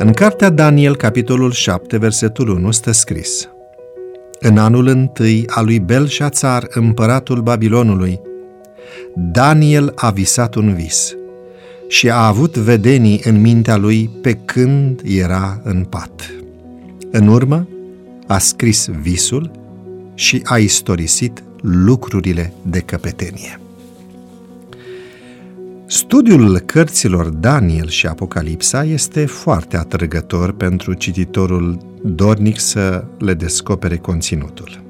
În cartea Daniel, capitolul 7, versetul 1, stă scris În anul întâi al lui Belșațar, împăratul Babilonului, Daniel a visat un vis și a avut vedenii în mintea lui pe când era în pat. În urmă, a scris visul și a istorisit lucrurile de căpetenie. Studiul cărților Daniel și Apocalipsa este foarte atrăgător pentru cititorul dornic să le descopere conținutul.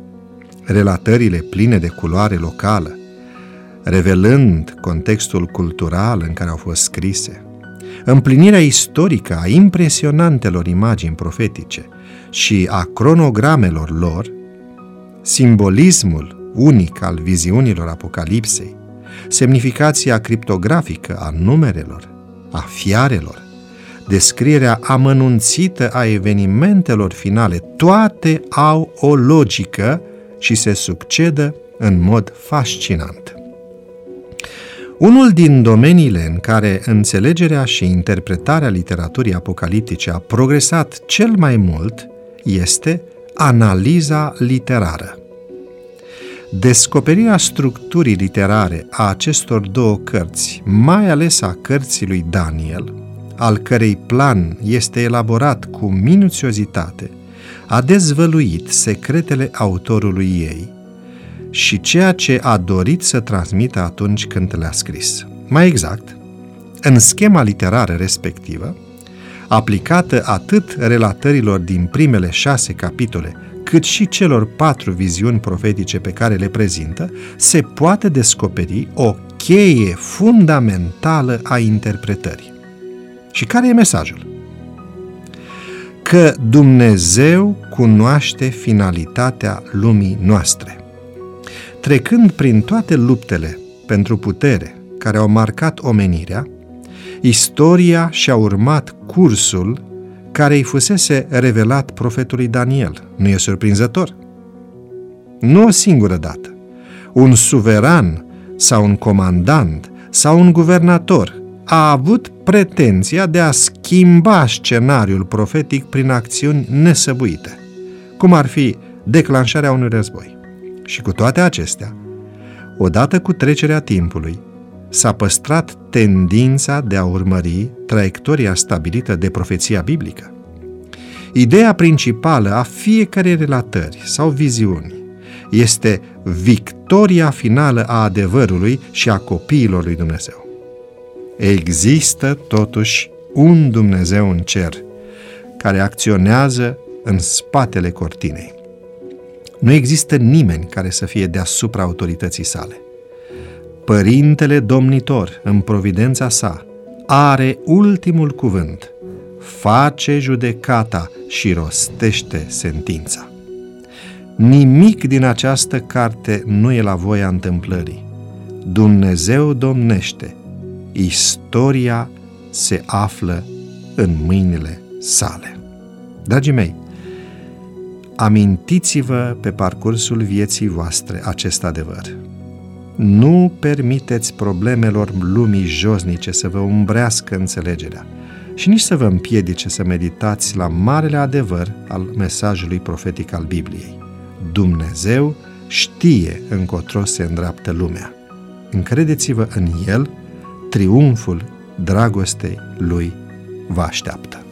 Relatările pline de culoare locală, revelând contextul cultural în care au fost scrise, împlinirea istorică a impresionantelor imagini profetice și a cronogramelor lor, simbolismul unic al viziunilor Apocalipsei, semnificația criptografică a numerelor, a fiarelor, descrierea amănunțită a evenimentelor finale, toate au o logică și se succedă în mod fascinant. Unul din domeniile în care înțelegerea și interpretarea literaturii apocaliptice a progresat cel mai mult este analiza literară. Descoperirea structurii literare a acestor două cărți, mai ales a cărții lui Daniel, al cărei plan este elaborat cu minuțiozitate, a dezvăluit secretele autorului ei și ceea ce a dorit să transmită atunci când le-a scris. Mai exact, în schema literară respectivă, aplicată atât relatărilor din primele șase capitole, cât și celor patru viziuni profetice pe care le prezintă, se poate descoperi o cheie fundamentală a interpretării. Și care e mesajul? Că Dumnezeu cunoaște finalitatea lumii noastre. Trecând prin toate luptele pentru putere care au marcat omenirea, istoria și-a urmat cursul care îi fusese revelat profetului Daniel. Nu e surprinzător? Nu o singură dată. Un suveran sau un comandant sau un guvernator a avut pretenția de a schimba scenariul profetic prin acțiuni nesăbuite, cum ar fi declanșarea unui război. Și cu toate acestea, odată cu trecerea timpului, s-a păstrat tendința de a urmări traiectoria stabilită de profeția biblică. Ideea principală a fiecarei relatări sau viziuni este victoria finală a adevărului și a copiilor lui Dumnezeu. Există totuși un Dumnezeu în cer care acționează în spatele cortinei. Nu există nimeni care să fie deasupra autorității sale. Părintele domnitor, în providența sa, are ultimul cuvânt, face judecata și rostește sentința. Nimic din această carte nu e la voia întâmplării. Dumnezeu domnește, istoria se află în mâinile sale. Dragii mei, amintiți-vă pe parcursul vieții voastre acest adevăr. Nu permiteți problemelor lumii josnice să vă umbrească înțelegerea și nici să vă împiedice să meditați la marele adevăr al mesajului profetic al Bibliei. Dumnezeu știe încotro se îndreaptă lumea. Încredeți-vă în El, triumful dragostei Lui vă așteaptă.